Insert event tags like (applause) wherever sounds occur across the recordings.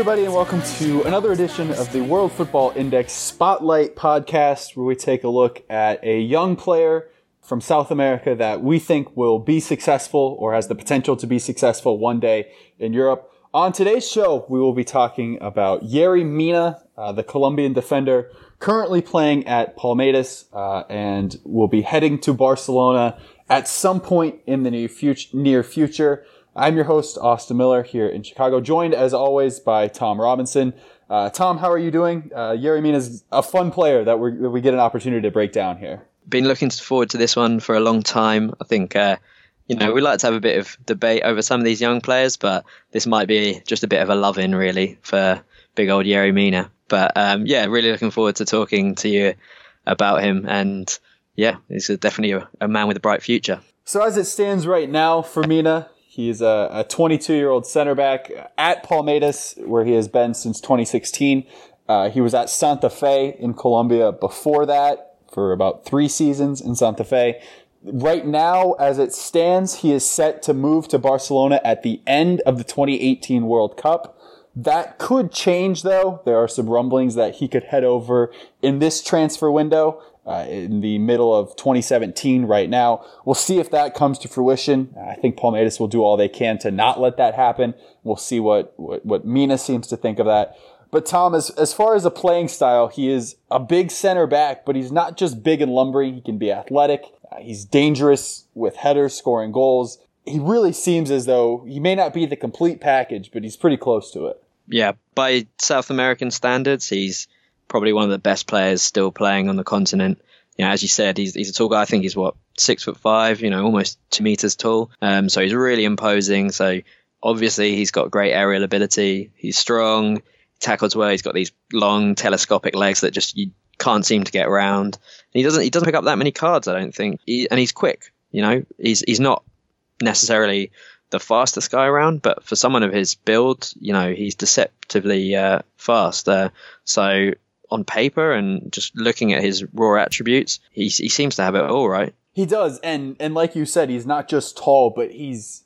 everybody, and welcome to another edition of the World Football Index Spotlight podcast, where we take a look at a young player from South America that we think will be successful or has the potential to be successful one day in Europe. On today's show, we will be talking about Yerry Mina, uh, the Colombian defender, currently playing at Palmeiras, uh, and will be heading to Barcelona at some point in the near future. Near future. I'm your host, Austin Miller, here in Chicago, joined as always by Tom Robinson. Uh, Tom, how are you doing? Uh, Mina is a fun player that, that, we get an opportunity to break down here. Been looking forward to this one for a long time. I think, uh, you know, we like to have a bit of debate over some of these young players, but this might be just a bit of a love in, really, for big old Yerry Mina. But um, yeah, really looking forward to talking to you about him. And yeah, he's definitely a, a man with a bright future. So as it stands right now for Mina, He's a 22 year old center back at Palmeiras, where he has been since 2016. Uh, he was at Santa Fe in Colombia before that for about three seasons in Santa Fe. Right now, as it stands, he is set to move to Barcelona at the end of the 2018 World Cup. That could change though. There are some rumblings that he could head over in this transfer window uh, in the middle of 2017 right now. We'll see if that comes to fruition. I think Palmeiras will do all they can to not let that happen. We'll see what, what, what Mina seems to think of that. But Tom, as, as far as a playing style, he is a big center back, but he's not just big and lumbering. He can be athletic. Uh, he's dangerous with headers, scoring goals. He really seems as though he may not be the complete package, but he's pretty close to it. Yeah, by South American standards, he's probably one of the best players still playing on the continent. You know, as you said, he's, he's a tall guy. I think he's what six foot five. You know, almost two meters tall. Um, so he's really imposing. So obviously he's got great aerial ability. He's strong. Tackles well. He's got these long telescopic legs that just you can't seem to get around. And he doesn't he doesn't pick up that many cards. I don't think. He, and he's quick. You know, he's he's not necessarily the fastest guy around, but for someone of his build, you know, he's deceptively uh, fast. Uh, so on paper and just looking at his raw attributes, he he seems to have it all right. He does, and and like you said, he's not just tall, but he's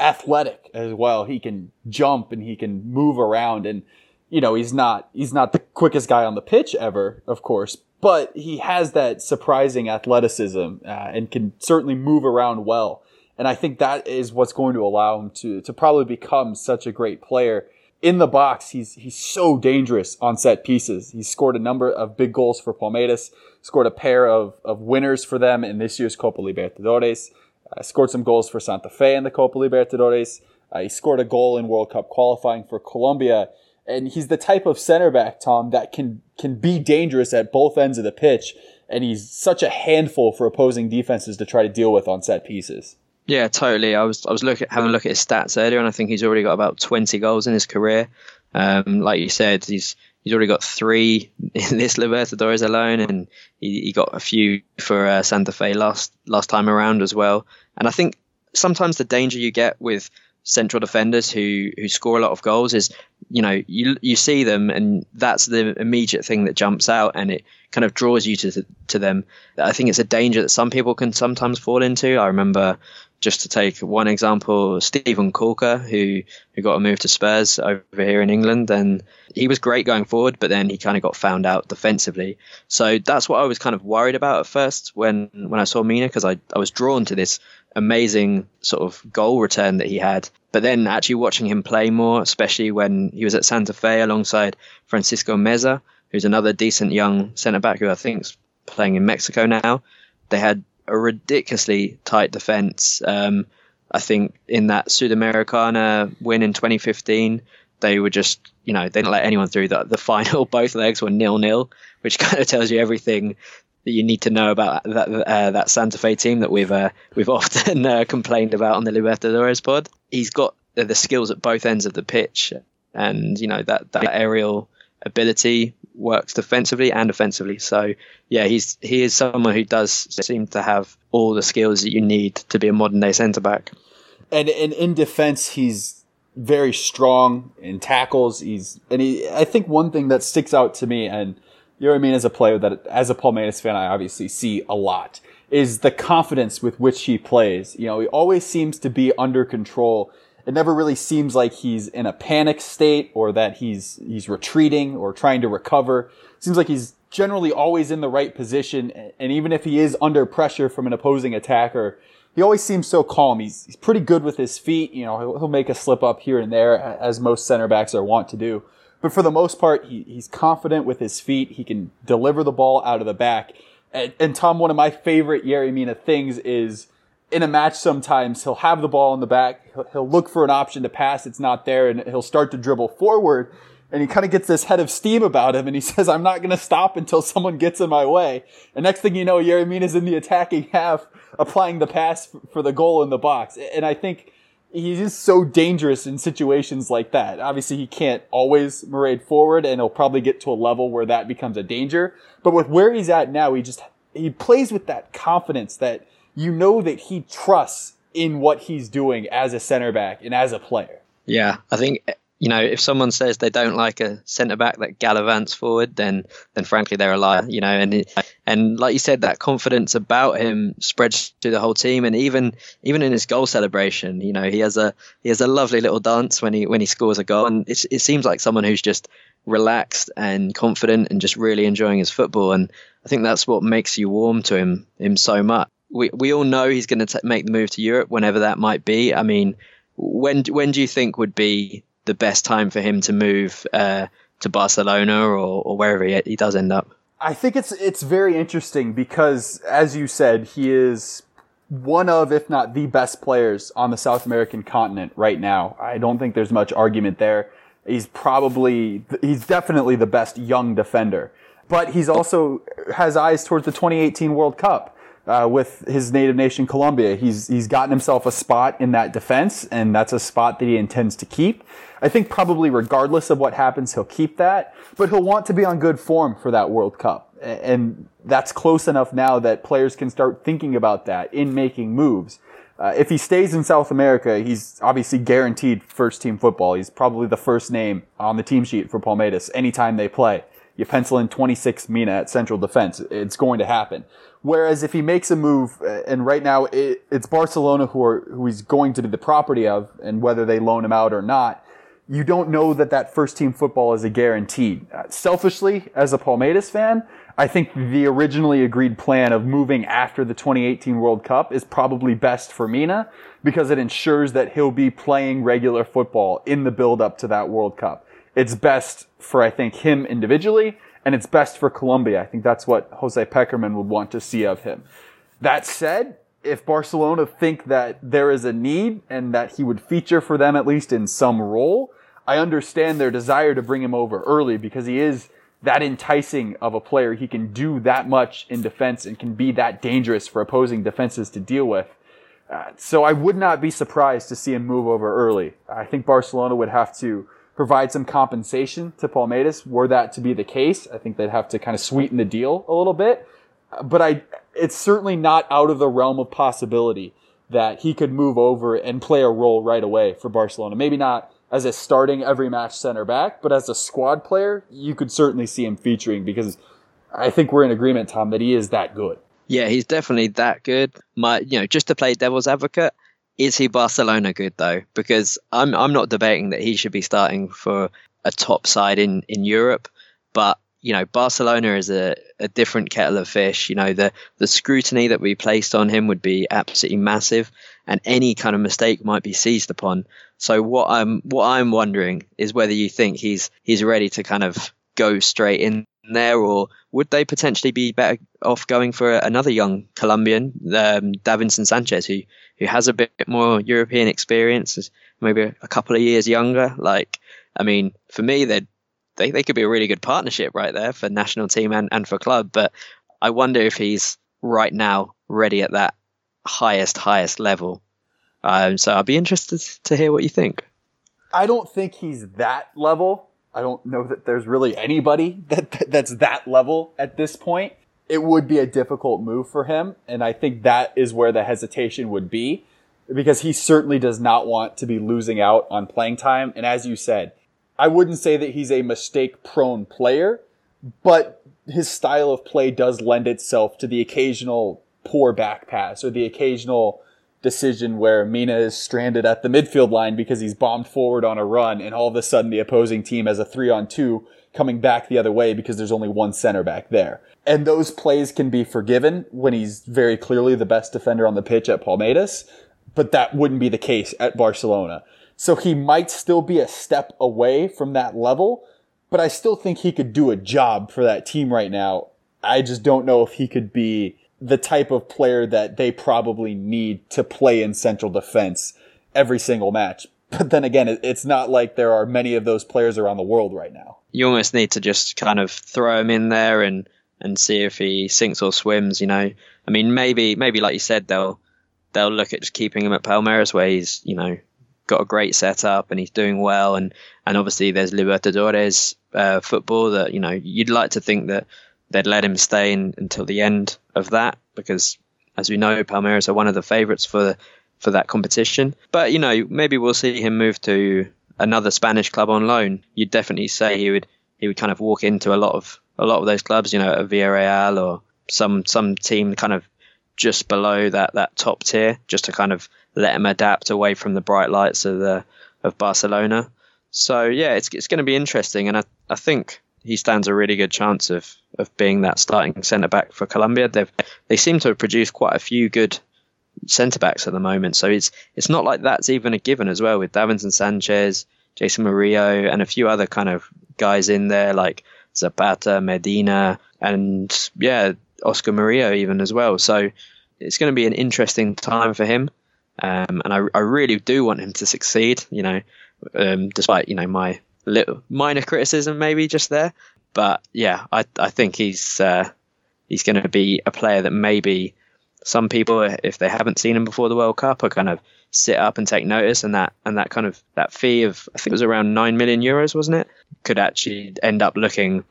athletic as well. He can jump and he can move around, and you know he's not he's not the quickest guy on the pitch ever, of course, but he has that surprising athleticism uh, and can certainly move around well. And I think that is what's going to allow him to to probably become such a great player in the box, he's he's so dangerous on set pieces. He's scored a number of big goals for Palmeiras, scored a pair of, of winners for them in this year's Copa Libertadores, uh, scored some goals for Santa Fe in the Copa Libertadores. Uh, he scored a goal in World Cup qualifying for Colombia, and he's the type of center back, Tom, that can can be dangerous at both ends of the pitch, and he's such a handful for opposing defenses to try to deal with on set pieces. Yeah, totally. I was I was looking having a look at his stats earlier, and I think he's already got about 20 goals in his career. Um, like you said, he's he's already got three (laughs) in this Libertadores alone, and he, he got a few for uh, Santa Fe last last time around as well. And I think sometimes the danger you get with central defenders who who score a lot of goals is you know you you see them and that's the immediate thing that jumps out and it kind of draws you to to them. I think it's a danger that some people can sometimes fall into. I remember just to take one example, Steven Caulker, who who got a move to Spurs over here in England, and he was great going forward, but then he kind of got found out defensively. So that's what I was kind of worried about at first when when I saw Mina, because I I was drawn to this amazing sort of goal return that he had. But then actually watching him play more, especially when he was at Santa Fe alongside Francisco Meza, who's another decent young centre back who I think's playing in Mexico now. They had a ridiculously tight defense. Um, I think in that Sudamericana win in 2015, they were just, you know, they didn't let anyone through. The, the (laughs) final, both legs were nil nil, which (laughs) kind of tells you everything that you need to know about that uh, that Santa Fe team that we've uh, we've (laughs) often uh, complained about on the Libertadores pod. He's got the skills at both ends of the pitch, and you know that that aerial ability works defensively and offensively. So yeah, he's he is someone who does seem to have all the skills that you need to be a modern day centre back. And, and in defense, he's very strong in tackles. He's and he. I think one thing that sticks out to me, and you know what I mean, as a player that as a Palmeiras fan, I obviously see a lot is the confidence with which he plays. You know, he always seems to be under control it never really seems like he's in a panic state or that he's he's retreating or trying to recover. It seems like he's generally always in the right position, and even if he is under pressure from an opposing attacker, he always seems so calm. He's he's pretty good with his feet. You know, he'll, he'll make a slip up here and there, as most center backs are wont to do. But for the most part, he, he's confident with his feet. He can deliver the ball out of the back. And, and Tom, one of my favorite Yerry Mina things is in a match sometimes he'll have the ball in the back. He'll, look for an option to pass. It's not there and he'll start to dribble forward. And he kind of gets this head of steam about him and he (laughs) says, I'm not going to stop until someone gets in my way. And next thing you know, Yerry Mina's in the attacking (laughs) half applying the pass for the goal in the box. And I think he's just so dangerous in situations like that. Obviously, he can't always marade forward, and he'll probably get to a level where that becomes a danger. But with where he's at now, he just he plays with that confidence that you know that he trusts in what he's doing as a center back and as a player. Yeah, I think you know, if someone says they don't like a centre back that gallivants forward, then then frankly they're a liar. You know, and and like you said, that confidence about him spreads to the whole team, and even even in his goal celebration, you know, he has a he has a lovely little dance when he when he scores a goal, and it it seems like someone who's just relaxed and confident and just really enjoying his football, and I think that's what makes you warm to him him so much. We we all know he's going to make the move to Europe whenever that might be. I mean, when when do you think would be the best time for him to move uh, to Barcelona or, or wherever he, he does end up? I think it's it's very interesting because, as you said, he is one of, if not the best players on the South American continent right now. I don't think there's much argument there. He's probably, he's definitely the best young defender, but he's also has eyes towards the 2018 World Cup uh, with his native nation, Colombia. He's he's gotten himself a spot in that defense, and that's a spot that he intends to keep. I think probably regardless of what happens, he'll keep that, but he'll want to be on good form for that World Cup, and that's close enough now that players can start thinking about that in making moves. Uh, if he stays in South America, he's obviously guaranteed first team football. He's probably the first name on the team sheet for Palmeiras anytime they play. You pencil in 26 Mina at central defense. It's going to happen. Whereas if he makes a move, uh, and right now it, it's Barcelona who are who he's going to be the property of, and whether they loan him out or not, you don't know that that first team football is a guaranteed. Uh, selfishly, as a Palmeiras fan, I think the originally agreed plan of moving after the 2018 World Cup is probably best for Mina because it ensures that he'll be playing regular football in the build up to that World Cup. It's best for, I think, him individually and it's best for Colombia. I think that's what Jose Pékerman would want to see of him. That said, if Barcelona think that there is a need and that he would feature for them at least in some role, I understand their desire to bring him over early because he is that enticing of a player. He can do that much in defense and can be that dangerous for opposing defenses to deal with. Uh, so I would not be surprised to see him move over early. I think Barcelona would have to provide some compensation to Palmeiras were that to be the case. I think they'd have to kind of sweeten the deal a little bit. But I, it's certainly not out of the realm of possibility that he could move over and play a role right away for Barcelona. Maybe not as a starting every match center back, but as a squad player, you could certainly see him featuring because I think we're in agreement, Tom, that he is that good. Yeah, he's definitely that good. My, you know, just to play devil's advocate, is he Barcelona good though? Because I'm I'm not debating that he should be starting for a top side in in Europe, but you know Barcelona is a, a different kettle of fish. You know the the scrutiny that we placed on him would be absolutely massive, and any kind of mistake might be seized upon. So what I'm what I'm wondering is whether you think he's he's ready to kind of go straight in there, or would they potentially be better off going for another young Colombian, um, Davinson Sanchez, who who has a bit more European experience, maybe a couple of years younger? Like, I mean, for me, they they they could be a really good partnership right there for national team and, and for club. But I wonder if he's right now ready at that highest highest level. Um, so I'd be interested to hear what you think. I don't think he's that level. I don't know that there's really anybody that that's that level at this point. It would be a difficult move for him, and I think that is where the hesitation would be because he certainly does not want to be losing out on playing time. And as you said, I wouldn't say that he's a mistake prone player, but his style of play does lend itself to the occasional poor back pass or the occasional decision where Mina is stranded at the midfield line because he's bombed forward on a run, and all of a sudden the opposing team has a three on two coming back the other way because there's only one center back there. And those plays can be forgiven when he's very clearly the best defender on the pitch at Palmeiras, but that wouldn't be the case at Barcelona. So he might still be a step away from that level, but I still think he could do a job for that team right now. I just don't know if he could be the type of player that they probably need to play in central defense every single match. (laughs) But then again, it's not like there are many of those players around the world right now. You almost need to just kind of throw him in there and, and see if he sinks or swims. You know, I mean, maybe maybe like you said, they'll they'll look at just keeping him at Palmeiras where he's you know got a great setup and he's doing well and and obviously there's Libertadores uh, football that you know you'd like to think that they'd let him stay in, until the end of that because, as we know, Palmeiras are one of the favourites for for that competition. But you know, maybe we'll see him move to another Spanish club on loan. You'd definitely say he would he would kind of walk into a lot of a lot of those clubs, you know, a Villarreal or some some team kind of just below that that top tier, just to kind of let him adapt away from the bright lights of the of Barcelona. So yeah, it's it's going to be interesting, and I I think he stands a really good chance of of being that starting centre back for Colombia. They've they seem to have produced quite a few good centre backs at the moment, so it's it's not like that's even a given as well with Davinson Sanchez, Jeison Murillo, and a few other kind of guys in there like Zapata, Medina, and yeah, Oscar Murillo even as well. So it's going to be an interesting time for him. Um, and I, I really do want him to succeed, you know, um, despite, you know, my little minor criticism maybe just there. But yeah, I I think he's uh, he's going to be a player that maybe some people, if they haven't seen him before the World Cup, are kind of sit up and take notice, and that and that kind of that fee of I think it was around nine million euros, wasn't it? Could actually end up looking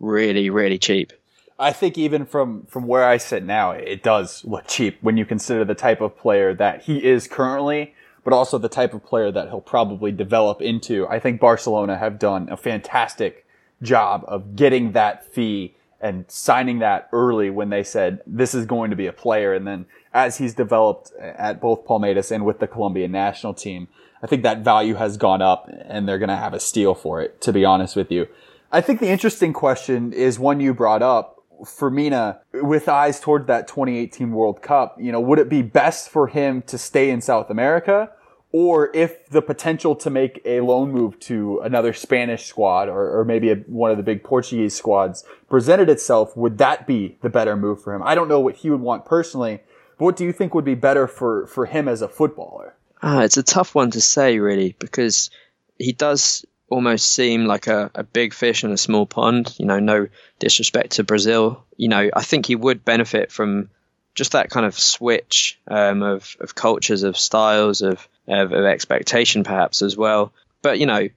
really really cheap. I think even from from where I sit now, it does look cheap when you consider the type of player that he is currently but also the type of player that he'll probably develop into. I think Barcelona have done a fantastic job of getting that fee and signing that early when they said this is going to be a player. And then as he's developed at both Palmeiras and with the Colombian national team, I think that value has gone up and they're going to have a steal for it, to be honest with you. I think the interesting question is one you brought up for Mina, with eyes toward that 2018 World Cup, you know, would it be best for him to stay in South America? Or if the potential to make a loan move to another Spanish squad or, or maybe a, one of the big Portuguese squads presented itself, would that be the better move for him? I don't know what he would want personally, but what do you think would be better for, for him as a footballer? Ah, it's a tough one to say, really, because he does almost seem like a, a big fish in a small pond. You know, no disrespect to Brazil. You know, I think he would benefit from just that kind of switch um, of, of cultures, of styles, of, of, of expectation, perhaps as well. But you know,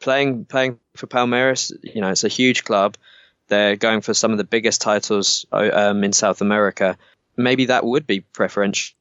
playing playing for Palmeiras, you know, it's a huge club. They're going for some of the biggest titles um, in South America. Maybe that would be preferential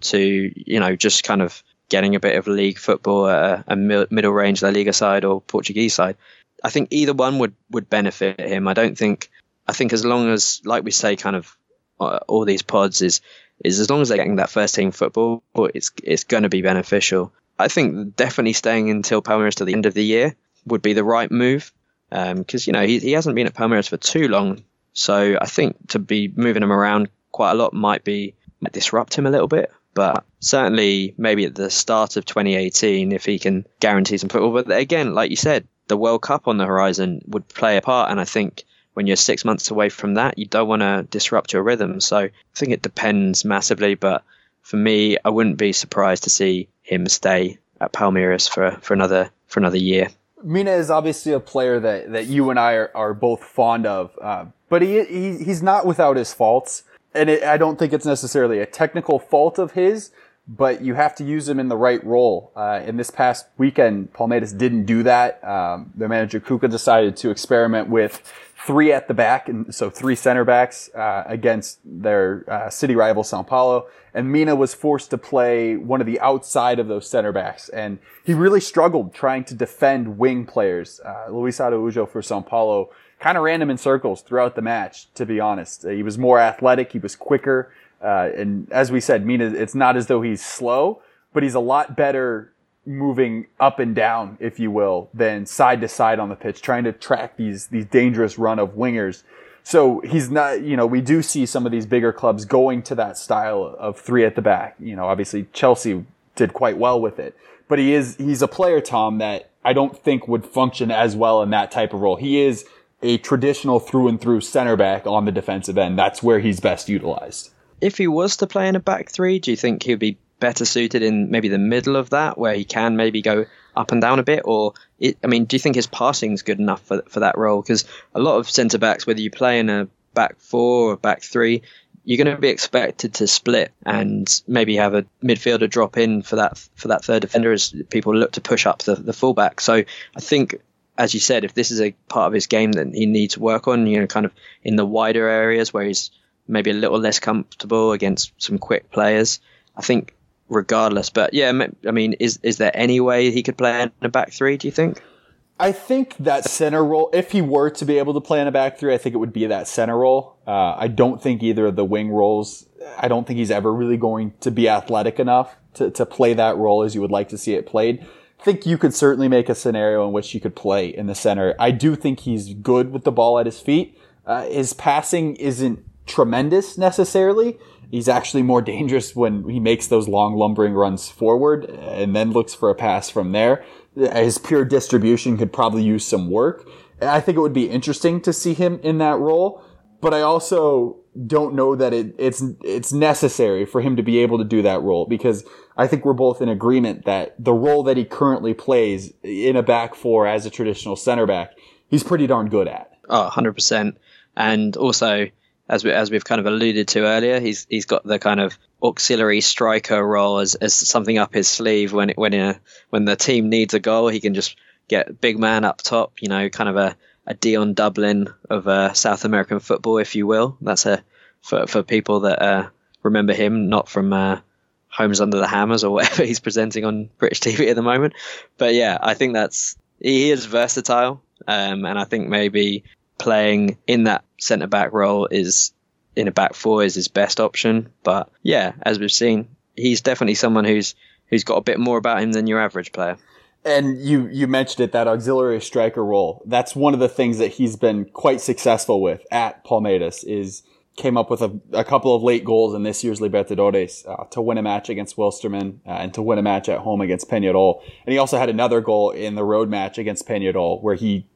to you know just kind of getting a bit of league football, uh, a middle range La Liga side or Portuguese side. I think either one would, would benefit him. I don't think. I think as long as, like we say, kind of uh, all these pods is is as long as they're getting that first team football, it's it's going to be beneficial. I think definitely staying until Palmeiras to the end of the year would be the right move because um, you know he, he hasn't been at Palmeiras for too long, so I think to be moving him around quite a lot might be might disrupt him a little bit. But certainly, maybe at the start of 2018, if he can guarantee some football. But again, like you said, the World Cup on the horizon would play a part. And I think when you're six months away from that, you don't want to disrupt your rhythm. So I think it depends massively. But for me, I wouldn't be surprised to see him stay at Palmeiras for, for another for another year. Mina is obviously a player that, that you and I are, are both fond of, uh, but he, he he's not without his faults and it, I don't think it's necessarily a technical fault of his, but you have to use him in the right role. Uh, in this past weekend, Palmeiras didn't do that. Um, the manager Cuca decided to experiment with three at the back, and so three center backs uh, against their uh, city rival Sao Paulo. And Mina was forced to play one of the outside of those center backs, and he really struggled trying to defend wing players. Uh, Luiz Araújo for Sao Paulo kind of ran him in circles throughout the match, to be honest. Uh, he was more athletic, he was quicker, Uh, and as we said, Mina, it's not as though he's slow, but he's a lot better moving up and down, if you will, than side to side on the pitch, trying to track these these dangerous run of wingers. So he's not, you know, we do see some of these bigger clubs going to that style of three at the back. You know, obviously Chelsea did quite well with it, but he is he's a player, Tom, that I don't think would function as well in that type of role. He is a traditional through and through center back on the defensive end. That's where he's best utilized if he was to play in a back three, do you think he'd be better suited in maybe the middle of that, where he can maybe go up and down a bit? Or, it, I mean, do you think his passing is good enough for for that role? Because a lot of centre backs, whether you play in a back four or back three, you're going to be expected to split and maybe have a midfielder drop in for that for that third defender as people look to push up the, the fullback. So I think, as you said, if this is a part of his game that he needs to work on, you know, kind of in the wider areas where he's maybe a little less comfortable against some quick players. I think regardless, but yeah, I mean, is is there any way he could play in a back three? Do you think? I think that center role, if he were to be able to play in a back three, I think it would be that center role. Uh, I don't think either of the wing roles. I don't think he's ever really going to be athletic enough to, to play that role as you would like to see it played. I think you could certainly make a scenario in which he could play in the center. I do think he's good with the ball at his feet. Uh, his passing isn't tremendous necessarily. He's actually more (laughs) dangerous when he makes those long lumbering runs forward and then looks for a pass from there. His pure distribution could probably use some work. I think it would be interesting to see him in that role, but I also don't know that it, it's it's necessary for him to be able to do that role because I think we're both in agreement that the role that he currently plays in a back four as a traditional center back, he's pretty darn good at. Oh, 100%. And also, as we as we've kind of alluded to earlier, he's he's got the kind of auxiliary striker role as, as something up his sleeve when it, when a, when the team needs a goal, he can just get big man up top. You know, kind of a, a Dion Dublin of uh, South American football, if you will. That's a for for people that uh, remember him, not from uh, Homes Under the Hammers or (laughs) whatever he's presenting on British TV at the moment. But yeah, I think that's he is versatile, um, and I think maybe playing in that centre back role is in a back four is his best option. But yeah, as we've seen, he's definitely someone who's who's got a bit more about him than your average player. And you you mentioned it that auxiliary striker role. That's one of the things that he's been quite successful with at Palmeiras is came up with a, a couple of late goals in this year's Libertadores uh, to win a match against Wilstermann uh, and to win a match at home against Peñarol. And he also had another goal in the road match against Peñarol where he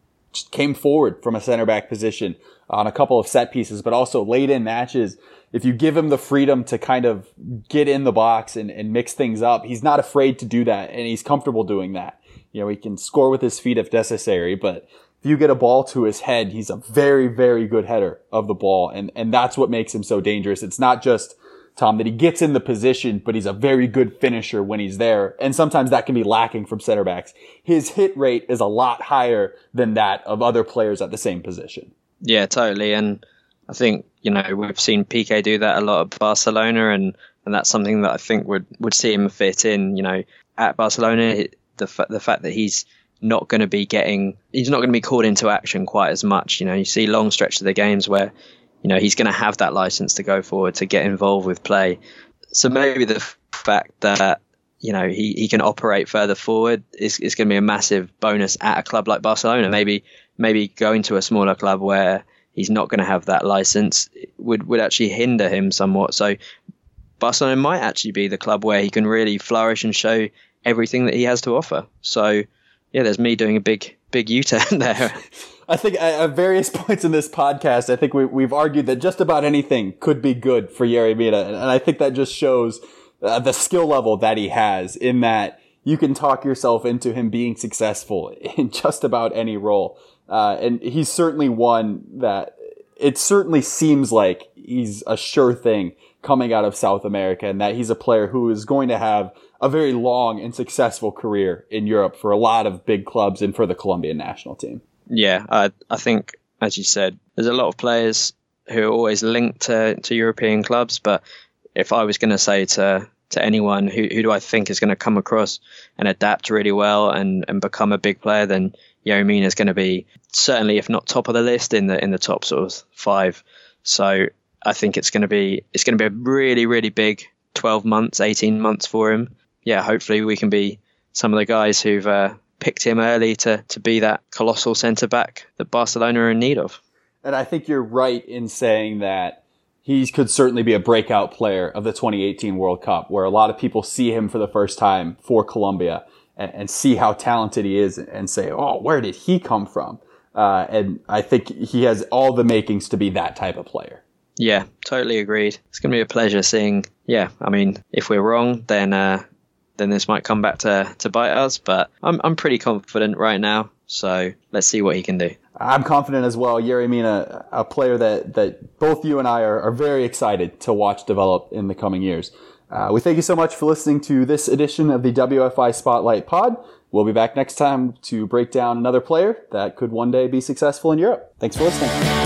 came forward from a center back position on a couple of set pieces, but also late in matches. If you give him the freedom to kind of get in the box and, and mix things up, he's not afraid to do that and he's comfortable doing that. You know, he can score with his feet if necessary, but if you get a ball to his head, he's a very, very good header of the ball. And, and that's what makes him so dangerous. It's not just Tom, that he gets in the position, but he's a very good finisher when he's there. And sometimes that can be lacking from center backs. His hit rate is a lot higher than that of other players at the same position. Yeah, totally. And I think, you know, we've seen Piqué do that a lot at Barcelona and, and that's something that I think would, would see him fit in, you know, at Barcelona, the, the fact that he's not going to be getting, he's not going to be called into action quite as much. You know, you see long stretches of the games where you know, he's going to have that license to go forward to get involved with play. So maybe the fact that you know he, he can operate further forward is, is going to be a massive bonus at a club like Barcelona. Maybe maybe going to a smaller club where he's not going to have that license would would actually hinder him somewhat. So Barcelona might actually be the club where he can really flourish and show everything that he has to offer. So yeah, there's me doing a big big U-turn (laughs) there. I think at various (laughs) points in this podcast, I think we, we've argued that just about anything could be good for Yerry Mina. And I think that just shows uh, the skill level that he has in that you can talk yourself into him being successful (laughs) in just about any role. Uh, and he's certainly one that it certainly seems like he's a sure thing coming out of South America and that he's a player who is going to have a very long and successful career in Europe for a lot of big clubs and for the Colombian national team. Yeah, I, I think, as you said, there's a lot of players who are always linked to, to European clubs. But if I was going to say to to anyone who, who do I think is going to come across and adapt really well and, and become a big player, then Mina is going to be certainly, if not top of the list, in the in the top sort of five. So I think it's going to be it's going to be a really really big 12 months, 18 months for him. Yeah, hopefully we can be some of the guys who've uh, picked him early to to be that colossal centre back that Barcelona are in need of. And I think you're right in saying that he could certainly be a breakout player of the 2018 World Cup, where a lot of people see him for the first time for Colombia and, and see how talented he is and say, "Oh, where did he come from?" Uh, and I think he has all the makings to be that type of player. Yeah, totally agreed. It's going to be a pleasure seeing. Yeah, I mean, if we're wrong, then uh, then this might come back to to bite us. But I'm I'm pretty confident right now. So let's see what he can do. I'm confident as well. Yerry Mina, a player that, that both you and I are, are very excited to watch develop in the coming years. Uh, we thank you so much for listening to this edition of the WFI Spotlight Pod. We'll be back next time to break down another player that could one day be successful in Europe. Thanks for listening.